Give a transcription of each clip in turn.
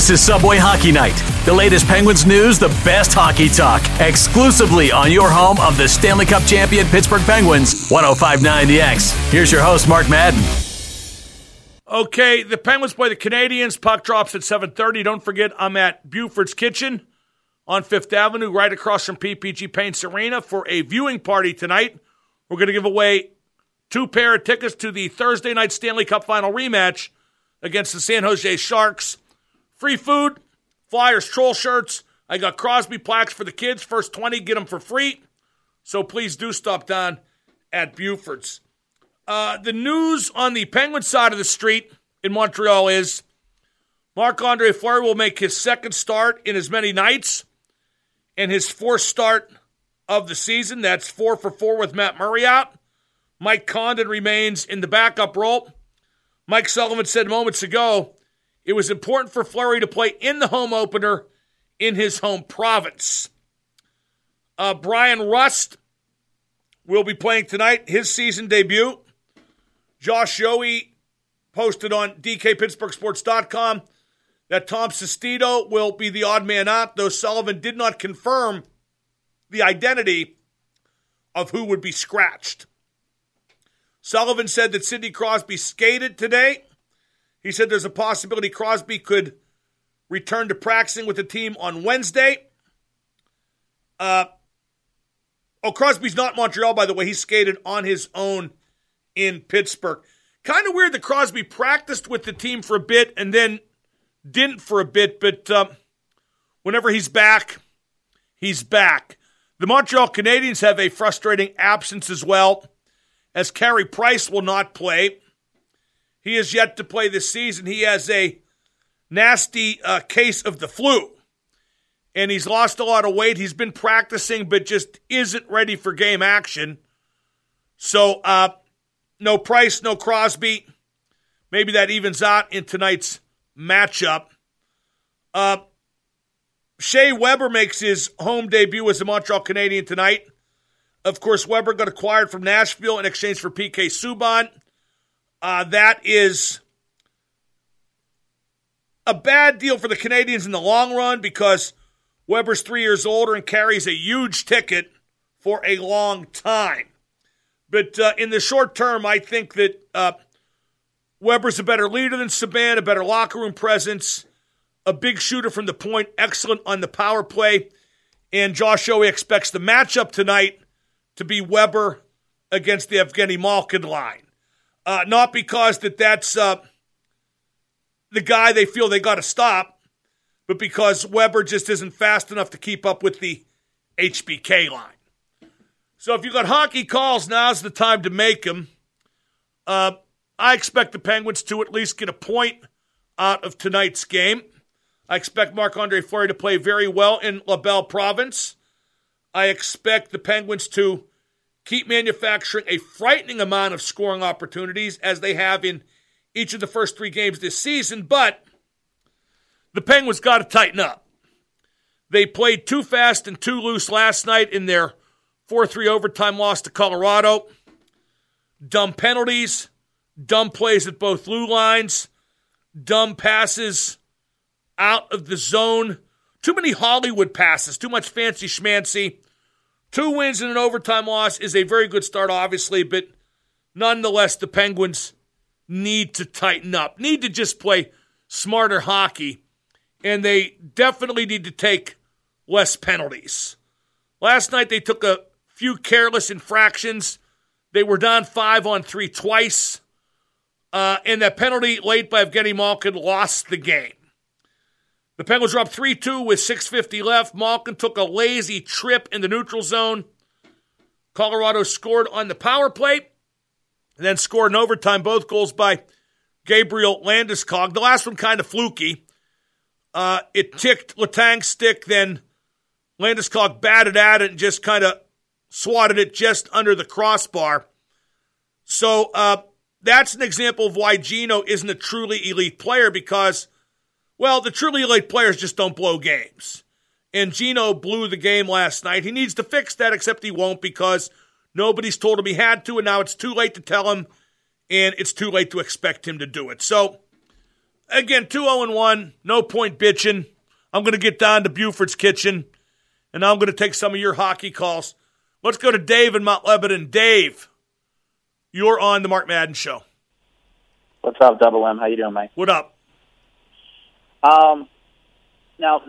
This is Subway Hockey Night. The latest Penguins news, the best hockey talk, exclusively on your home of the Stanley Cup champion Pittsburgh Penguins, 1059 The X. Here's your host, Mark Madden. Okay, the Penguins play the Canadiens. Puck drops at 7:30. Don't forget, I'm at Buford's Kitchen on Fifth Avenue, right across from PPG Paints Arena, for a viewing party tonight. We're going to give away two pair of tickets to the Thursday night Stanley Cup final rematch against the San Jose Sharks. Free food, Flyers troll shirts. I got Crosby plaques for the kids. First 20 get them for free. So please do stop down at Buford's. Uh, the news on the Penguin side of the street in Montreal is Marc Andre Fleury will make his second start in as many nights and his fourth start of the season. That's four for four with Matt Murray out. Mike Condon remains in the backup role. Mike Sullivan said moments ago it was important for Fleury to play in the home opener in his home province. Uh, Bryan Rust will be playing tonight, his season debut. Josh Yohe posted on DKPittsburghSports.com that Tom Sestito will be the odd man out, though Sullivan did not confirm the identity of who would be scratched. Sullivan said that Sidney Crosby skated today he said there's a possibility Crosby could return to practicing with the team on Wednesday. Uh, oh, Crosby's not Montreal, by the way. He skated on his own in Pittsburgh. Kind of weird that Crosby practiced with the team for a bit and then didn't for a bit, but uh, whenever he's back, he's back. The Montreal Canadiens have a frustrating absence as well, as Carey Price will not play. He is yet to play this season. He has a nasty uh, case of the flu, and he's lost a lot of weight. He's been practicing, but just isn't ready for game action. So, uh, no Price, no Crosby. Maybe that evens out in tonight's matchup. Uh, Shea Weber makes his home debut as a Montreal Canadian tonight. Of course, Weber got acquired from Nashville in exchange for PK Subban. Uh, that is a bad deal for the Canadians in the long run because Weber's three years older and carries a huge ticket for a long time. But uh, in the short term, I think that uh, Weber's a better leader than Subban, a better locker room presence, a big shooter from the point, excellent on the power play. And Josh Yohe expects the matchup tonight to be Weber against the Evgeny Malkin line. Uh, not because that that's uh, the guy they feel they got to stop, but because Weber just isn't fast enough to keep up with the HBK line. So if you got hockey calls, now's the time to make them. Uh, I expect the Penguins to at least get a point out of tonight's game. I expect Marc Andre Fleury to play very well in La Belle Province. I expect the Penguins to keep manufacturing a frightening amount of scoring opportunities as they have in each of the first three games this season, but the Penguins got to tighten up. They played too fast and too loose last night in their 4 3 overtime loss to Colorado. Dumb penalties, dumb plays at both blue lines, dumb passes out of the zone. Too many Hollywood passes, too much fancy schmancy. Two wins and an overtime loss is a very good start, obviously, but nonetheless, the Penguins need to tighten up, need to just play smarter hockey, and they definitely need to take less penalties. Last night, they took a few careless infractions. They were down five on three twice, uh, and that penalty late by Evgeny Malkin lost the game. The Penguins were up 3 2 with 6.50 left. Malkin took a lazy trip in the neutral zone. Colorado scored on the power play and then scored in overtime, both goals by Gabriel Landeskog. The last one kind of fluky. Uh, it ticked Letang's stick, then Landeskog batted at it and just kind of swatted it just under the crossbar. So uh, that's an example of why Gino isn't a truly elite player because – well, the truly elite players just don't blow games. And Gino blew the game last night. He needs to fix that, except he won't because nobody's told him he had to, and now it's too late to tell him, and it's too late to expect him to do it. So again, 2 0 1, no point bitching. I'm going to get down to Buford's Kitchen, and I'm going to take some of your hockey calls. Let's go to Dave in Mount Lebanon. Dave, you're on the Mark Madden Show. What's up, Double M? How you doing, Mike? What up? Um, now,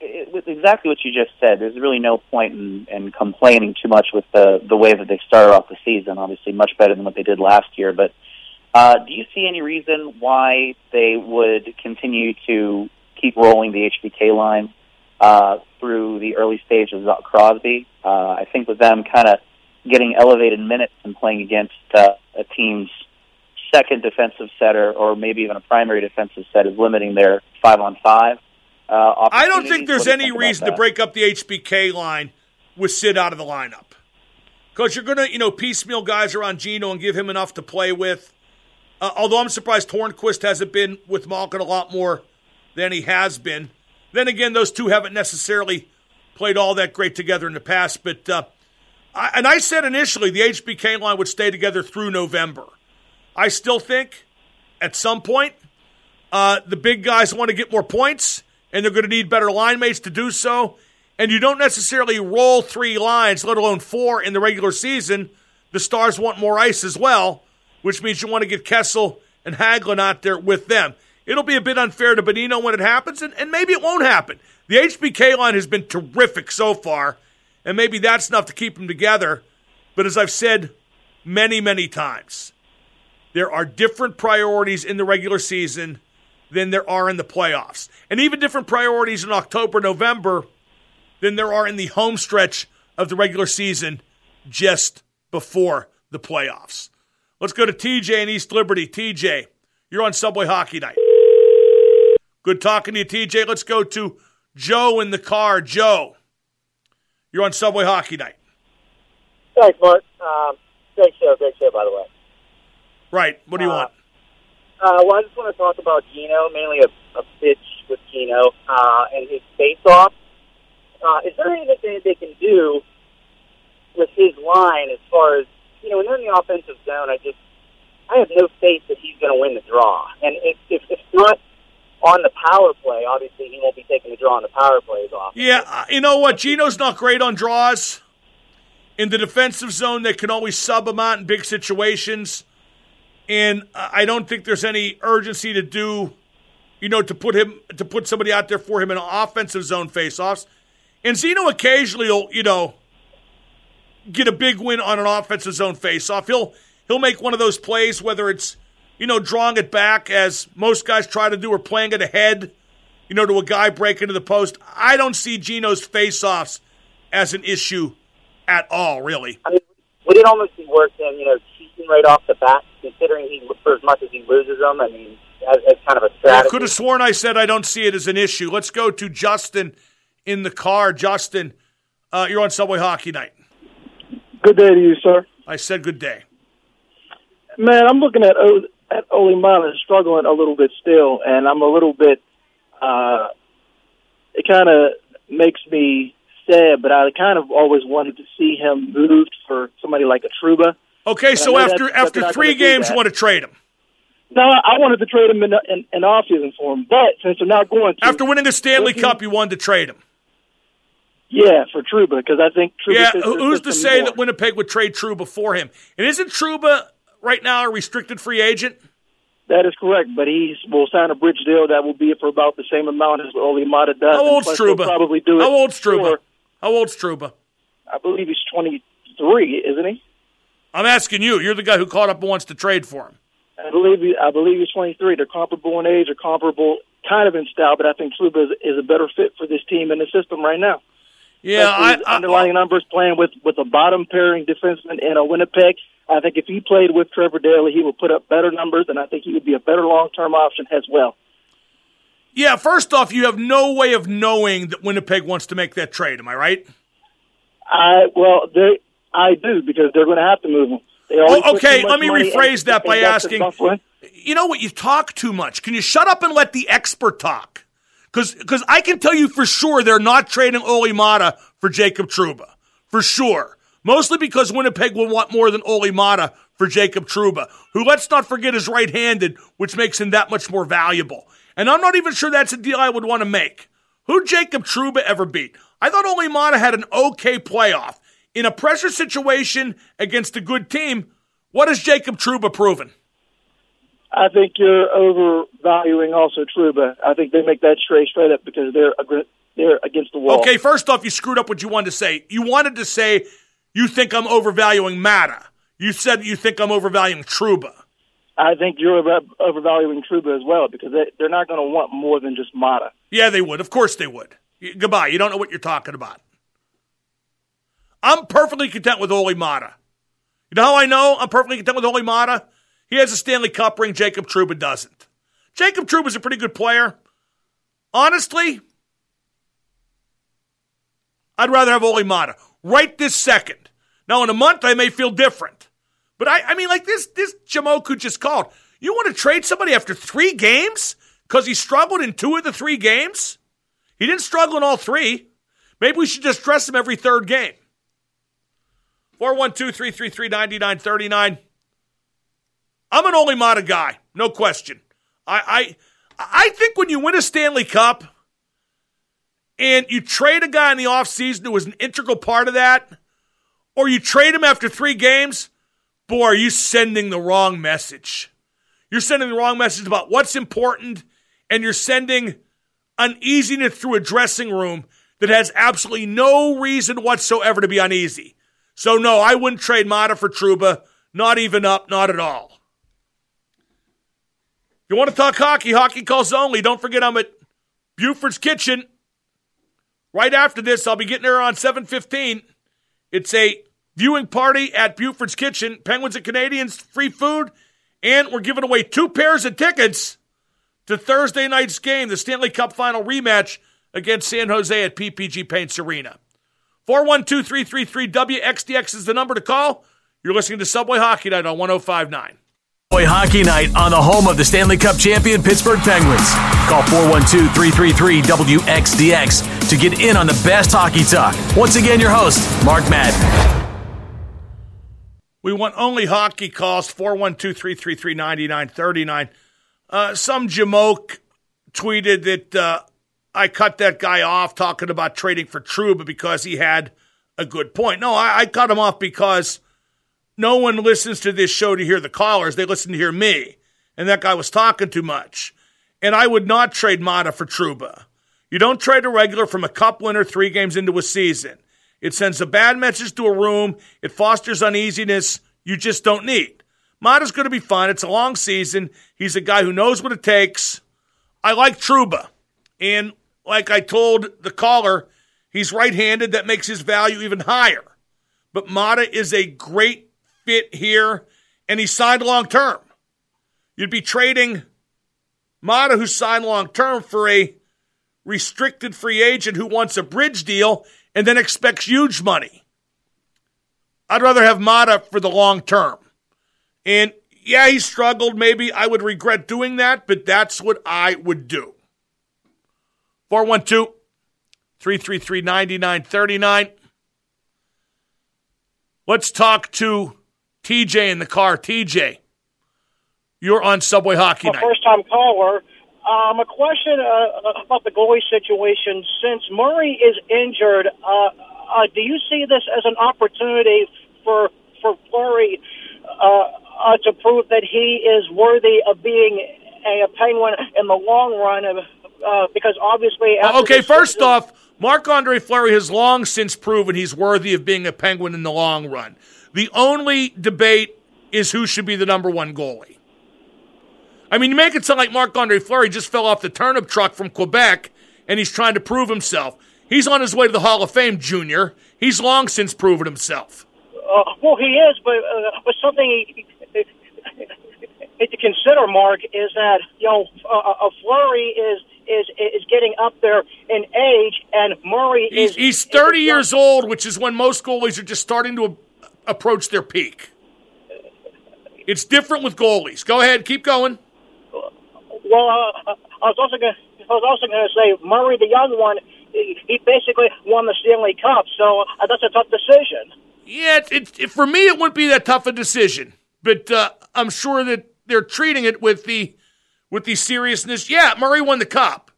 it, with exactly what you just said, there's really no point in, in complaining too much with the the way that they started off the season. Obviously, much better than what they did last year. But uh, do you see any reason why they would continue to keep rolling the HBK line uh, through the early stages without Crosby? Uh, I think with them kind of getting elevated minutes and playing against uh, a team's second defensive setter or maybe even a primary defensive set is limiting their five on five. Uh, I don't think there's any reason to break up the HBK line with Sid out of the lineup. Because you're going to, you know, piecemeal guys around Gino and give him enough to play with. Uh, although I'm surprised Hornqvist hasn't been with Malkin a lot more than he has been. Then again, those two haven't necessarily played all that great together in the past. But uh, I, and I said initially the HBK line would stay together through November. I still think at some point uh, the big guys want to get more points and they're going to need better line mates to do so. And you don't necessarily roll three lines, let alone four, in the regular season. The Stars want more ice as well, which means you want to get Kessel and Hagelin out there with them. It'll be a bit unfair to Bonino when it happens, and, and maybe it won't happen. The HBK line has been terrific so far, and maybe that's enough to keep them together. But as I've said many, many times, there are different priorities in the regular season than there are in the playoffs. And even different priorities in October, November than there are in the home stretch of the regular season just before the playoffs. Let's go to TJ in East Liberty. TJ, you're on Subway Hockey Night. Good talking to you, TJ. Let's go to Joe in the car. Joe, you're on Subway Hockey Night. Thanks, Mark. Um, great show, great show, by the way. Right. What do you uh, want? Uh, well, I just want to talk about Gino, mainly a, a pitch with Gino uh, and his face-off. Uh, is there anything they can do with his line as far as you know? When they're in the offensive zone, I just I have no faith that he's going to win the draw. And if, if it's not on the power play, obviously he won't be taking the draw on the power plays off. Yeah, uh, you know what? Gino's not great on draws. In the defensive zone, they can always sub him out in big situations and I don't think there's any urgency to do, you know, to put him to put somebody out there for him in offensive zone faceoffs. And Gino occasionally will, you know, get a big win on an offensive zone faceoff. He'll he'll make one of those plays, whether it's you know drawing it back as most guys try to do, or playing it ahead, you know, to a guy breaking into the post. I don't see Geno's faceoffs as an issue at all, really. I mean, would it almost be worse than you know cheating right off the bat, considering he for as much as he loses them? I mean, as, as kind of a strategy. I could have sworn I said I don't see it as an issue. Let's go to Justin in the car. Justin, uh, you're on Subway Hockey Night. Good day to you, sir. I said good day. Man, I'm looking at o- at Olli Maatta struggling a little bit still, and I'm a little bit. Uh, it kind of makes me sad, but I kind of always wanted to see him moved for somebody like a Trouba. Okay, so after after three games, you want to trade him? No, I wanted to trade him in in, in off season for him, but since they're not going to, after winning the Stanley Cup, you wanted to trade him. Yeah, for Trouba because I think Trouba. Yeah, who's to say more. that Winnipeg would trade Trouba for him? And isn't Trouba right now a restricted free agent? That is correct, but he will sign a bridge deal that will be for about the same amount as Maatta does. How old's Trouba? Probably do. How old's Trouba? How old's Trouba? I believe he's 23, isn't he? I'm asking you. You're the guy who caught up and wants to trade for him. I believe I believe he's 23. They're comparable in age, or comparable kind of in style, but I think Trouba is, is a better fit for this team and the system right now. Yeah, I, I, underlying numbers playing with with a bottom pairing defenseman in a Winnipeg. I think if he played with Trevor Daley, he would put up better numbers, and I think he would be a better long term option as well. Yeah, first off, you have no way of knowing that Winnipeg wants to make that trade. Am I right? I well, they I do because they're going to have to move. Oh, okay, let me rephrase that by asking. You know what? You talk too much. Can you shut up and let the expert talk? Because I can tell you for sure they're not trading Olli Maatta for Jacob Trouba. For sure. Mostly because Winnipeg will want more than Olli Maatta for Jacob Trouba, who let's not forget is right handed, which makes him that much more valuable. And I'm not even sure that's a deal I would want to make. Who Jacob Trouba ever beat? I thought Olli Maatta had an okay playoff. In a pressure situation against a good team, what has Jacob Trouba proven? I think you're overvaluing also Trouba. I think they make that straight straight up because they're they're against the wall. Okay, first off, you screwed up what you wanted to say. You wanted to say you think I'm overvaluing Maatta. You said you think I'm overvaluing Trouba. I think you're overvaluing Trouba as well because they, are not going to want more than just Maatta. Yeah, they would. Of course they would. Goodbye. You don't know what you're talking about. I'm perfectly content with Olli Maatta. You know how I know I'm perfectly content with Olli Maatta? He has a Stanley Cup ring. Jacob Trouba doesn't. Jacob Trouba is a pretty good player. Honestly, I'd rather have Olli Maatta right this second. Now, in a month, I may feel different. But I, I mean, like this, this Jamoke who just called. You want to trade somebody after three games because he struggled in two of the three games? He didn't struggle in all three. Maybe we should just dress him every third game. 412 333 9939. I'm an Olli Maatta guy, no question. I, I, I think when you win a Stanley Cup and you trade a guy in the offseason who was an integral part of that, or you trade him after three games, boy, are you sending the wrong message. You're sending the wrong message about what's important, and you're sending uneasiness through a dressing room that has absolutely no reason whatsoever to be uneasy. So, no, I wouldn't trade Maatta for Trouba. not even up, not at all. If you want to talk hockey, hockey calls only. Don't forget I'm at Buford's Kitchen. Right after this, I'll be getting there on 715. It's a viewing party at Buford's Kitchen. Penguins and Canadians, free food, and we're giving away two pairs of tickets to Thursday night's game, the Stanley Cup final rematch against San Jose at PPG Paints Arena. 412-333-WXDX is the number to call. You're listening to Subway Hockey Night on 1059. Subway Hockey Night on the home of the Stanley Cup champion Pittsburgh Penguins. Call 412-333-WXDX to get in on the best hockey talk. Once again, your host, Mark Madden. We want only hockey calls, 412-333-9939. Uh, some Jamoke tweeted that uh, I cut that guy off talking about trading for Trouba because he had a good point. No, I, I cut him off because no one listens to this show to hear the callers. They listen to hear me. And that guy was talking too much. And I would not trade Maatta for Trouba. You don't trade a regular from a cup winner three games into a season. It sends a bad message to a room. It fosters uneasiness you just don't need. Maatta's going to be fun. It's a long season. He's a guy who knows what it takes. I like Trouba. And like I told the caller, he's right handed. That makes his value even higher. But Maatta is a great fit here, and he's signed long term. You'd be trading Maatta, who signed long term, for a restricted free agent who wants a bridge deal and then expects huge money. I'd rather have Maatta for the long term. And yeah, he struggled. Maybe I would regret doing that, but that's what I would do. 412 333 9939. Let's talk to TJ in the car. TJ, you're on Subway Hockey Night. First time caller. Um, a question uh, about the goalie situation. Since Murray is injured, uh, uh, do you see this as an opportunity for for Fleury uh, uh, to prove that he is worthy of being a, a Penguin in the long run. Uh, because obviously, okay. First season, off, Marc Andre Fleury has long since proven he's worthy of being a Penguin in the long run. The only debate is who should be the number one goalie. I mean, you make it sound like Marc Andre Fleury just fell off the turnip truck from Quebec and he's trying to prove himself. He's on his way to the Hall of Fame, Junior. He's long since proven himself. Uh, well, he is, but uh, but something he, to consider, Mark, is that you know a, a Fleury is is is getting up there in age, and Murray he's, is he's thirty is, years old, which is when most goalies are just starting to approach their peak. It's different with goalies. Go ahead, keep going. Well, uh, I was also going I was also going to say Murray, the young one, he, he basically won the Stanley Cup, so uh, that's a tough decision. Yeah, it, it, for me, it wouldn't be that tough a decision but uh, I'm sure that they're treating it with the with the seriousness. Yeah, Murray won the cup.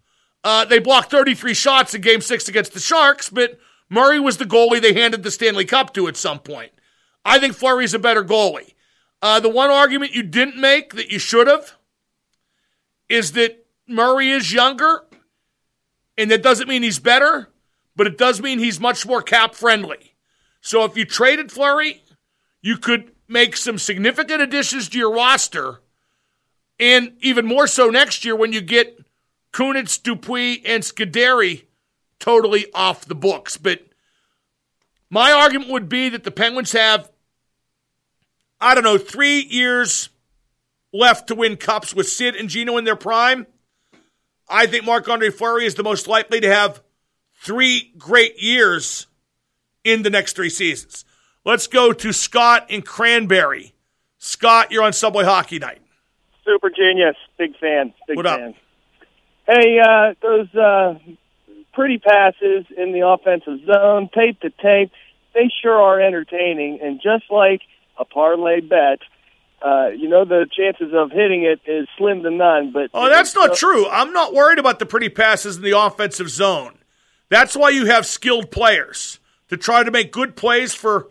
Uh, they blocked 33 shots in Game Six against the Sharks, but Murray was the goalie they handed the Stanley Cup to at some point. I think Fleury's a better goalie. Uh, the one argument you didn't make that you should have is that Murray is younger, and that doesn't mean he's better, but it does mean he's much more cap friendly. So if you traded Fleury, you could make some significant additions to your roster, and even more so next year when you get Kunitz, Dupuis, and Scuderi totally off the books. But my argument would be that the Penguins have, I don't know, three years left to win cups with Sid and Gino in their prime. I think Marc Andre Fleury is the most likely to have three great years in the next three seasons. Let's go to Scott in Cranberry. Scott, you're on Subway Hockey Night. Super genius. Big fan. Big what fan. Up? Hey, uh, those uh, pretty passes in the offensive zone, tape to tape, they sure are entertaining. And just like a parlay bet, uh, you know the chances of hitting it is slim to none. But oh, that's not true. I'm not worried about the pretty passes in the offensive zone. That's why you have skilled players to try to make good plays for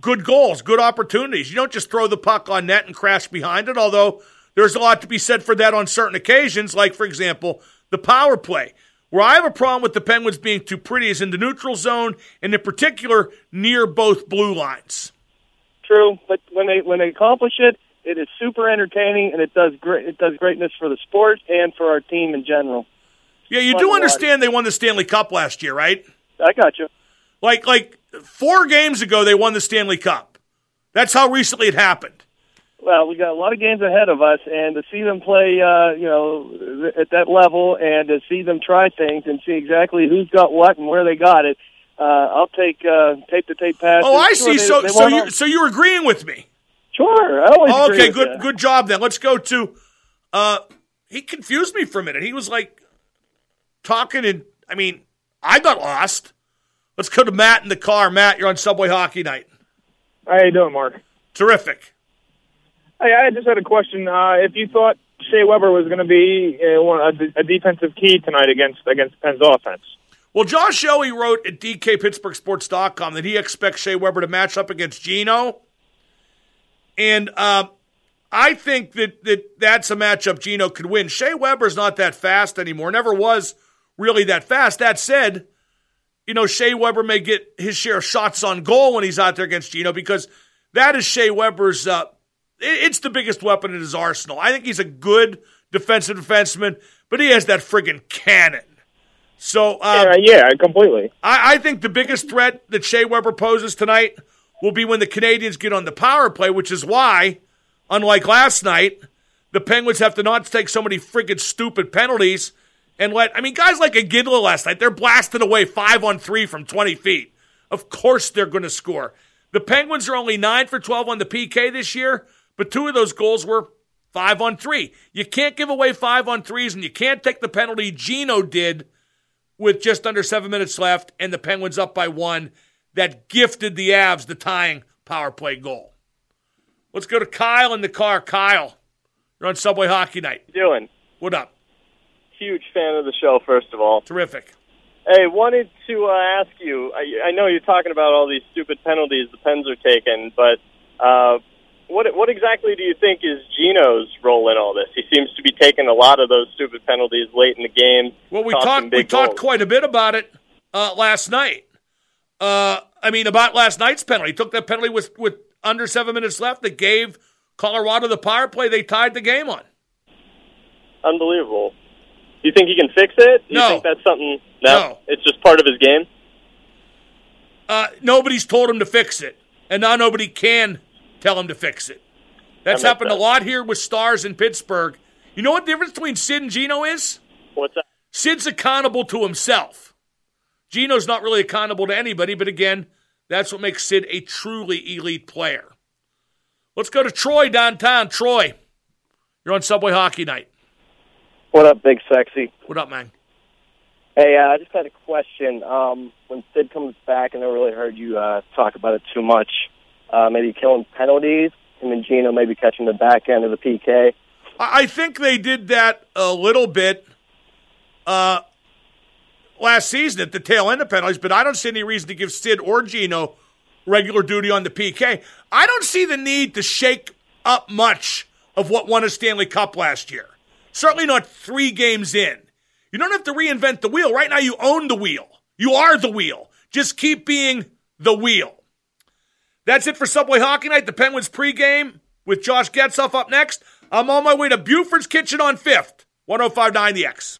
good goals, good opportunities. You don't just throw the puck on net and crash behind it. Although there's a lot to be said for that on certain occasions, like for example the power play. Where I have a problem with the Penguins being too pretty is in the neutral zone, and in particular near both blue lines. True, but when they when they accomplish it, it is super entertaining, and it does great. It does greatness for the sport and for our team in general. Yeah, you do understand they won the Stanley Cup last year, right? I got you. Like like four games ago, they won the Stanley Cup. That's how recently it happened. Well, we got a lot of games ahead of us, and to see them play, uh, you know, at that level, and to see them try things and see exactly who's got what and where they got it, uh, I'll take uh, tape to tape pass. Oh, I Sure, see. they- so they so you so you're agreeing with me. sure, I always Oh, agree okay, with good ya. good job then. Let's go to. Uh, he confused me for a minute. He was like talking, and I mean, I got lost. Let's go to Matt in the car. Matt, you're on Subway Hockey Night. How you doing, Mark? Terrific. Hey, I just had a question. Uh, if you thought Shea Weber was going to be uh, a, a defensive key tonight against against Pens' offense, Well, Josh Shelley wrote at DKPittsburghSports.com that he expects Shea Weber to match up against Gino. And uh, I think that, that that's a matchup Gino could win. Shea Weber's not that fast anymore, never was really that fast. That said, you know, Shea Weber may get his share of shots on goal when he's out there against Gino because that is Shea Weber's, uh, it's the biggest weapon in his arsenal. I think he's a good defensive defenseman, but he has that friggin' cannon. So, uh, yeah, yeah, completely. I, I think the biggest threat that Shea Weber poses tonight will be when the Canadians get on the power play, which is why, unlike last night, the Penguins have to not take so many friggin' stupid penalties and let. I mean, guys like Iginla last night, they're blasting away five on three from 20 feet. Of course they're going to score. The Penguins are only 9 for 12 on the PK this year, but two of those goals were five on three. You can't give away five on threes, and you can't take the penalty Gino did with just under seven minutes left and the Penguins up by one that gifted the Avs the tying power play goal. Let's go to Kyle in the car. Kyle, you're on Subway Hockey Night. doing? What up? Huge fan of the show, first of all. Terrific. Hey, wanted to uh, ask you. I, I know you're talking about all these stupid penalties the Pens are taking, but uh, what what exactly do you think is Gino's role in all this? He seems to be taking a lot of those stupid penalties late in the game. Well, we talked we big talked quite a bit about it uh, last night. Uh, I mean, about last night's penalty. He took that penalty with with under seven minutes left that gave Colorado the power play they tied the game on. Unbelievable. Do you think he can fix it? Do No. you think that's something? No. It's just part of his game. Uh, nobody's told him to fix it, and now nobody can tell him to fix it. That's That makes happened a lot here with stars in Pittsburgh. You know what the difference between Sid and Gino is? What's that? Sid's accountable to himself. Gino's not really accountable to anybody, but again, that's what makes Sid a truly elite player. Let's go to Troy downtown. Troy, you're on Subway Hockey Night. What up, Big Sexy? What up, man? Hey, uh, I just had a question. Um, when Sid comes back, and I never really heard you uh, talk about it too much. Uh, maybe killing penalties. him and Gino maybe catching the back end of the PK. I think they did that a little bit uh, last season at the tail end of penalties, but I don't see any reason to give Sid or Gino regular duty on the PK. I don't see the need to shake up much of what won a Stanley Cup last year. Certainly not three games in. You don't have to reinvent the wheel. Right now, you own the wheel. You are the wheel. Just keep being the wheel. That's it for Subway Hockey Night. The Penguins pregame with Josh Getzoff up next. I'm on my way to Buford's Kitchen on 5th, 1059 The X.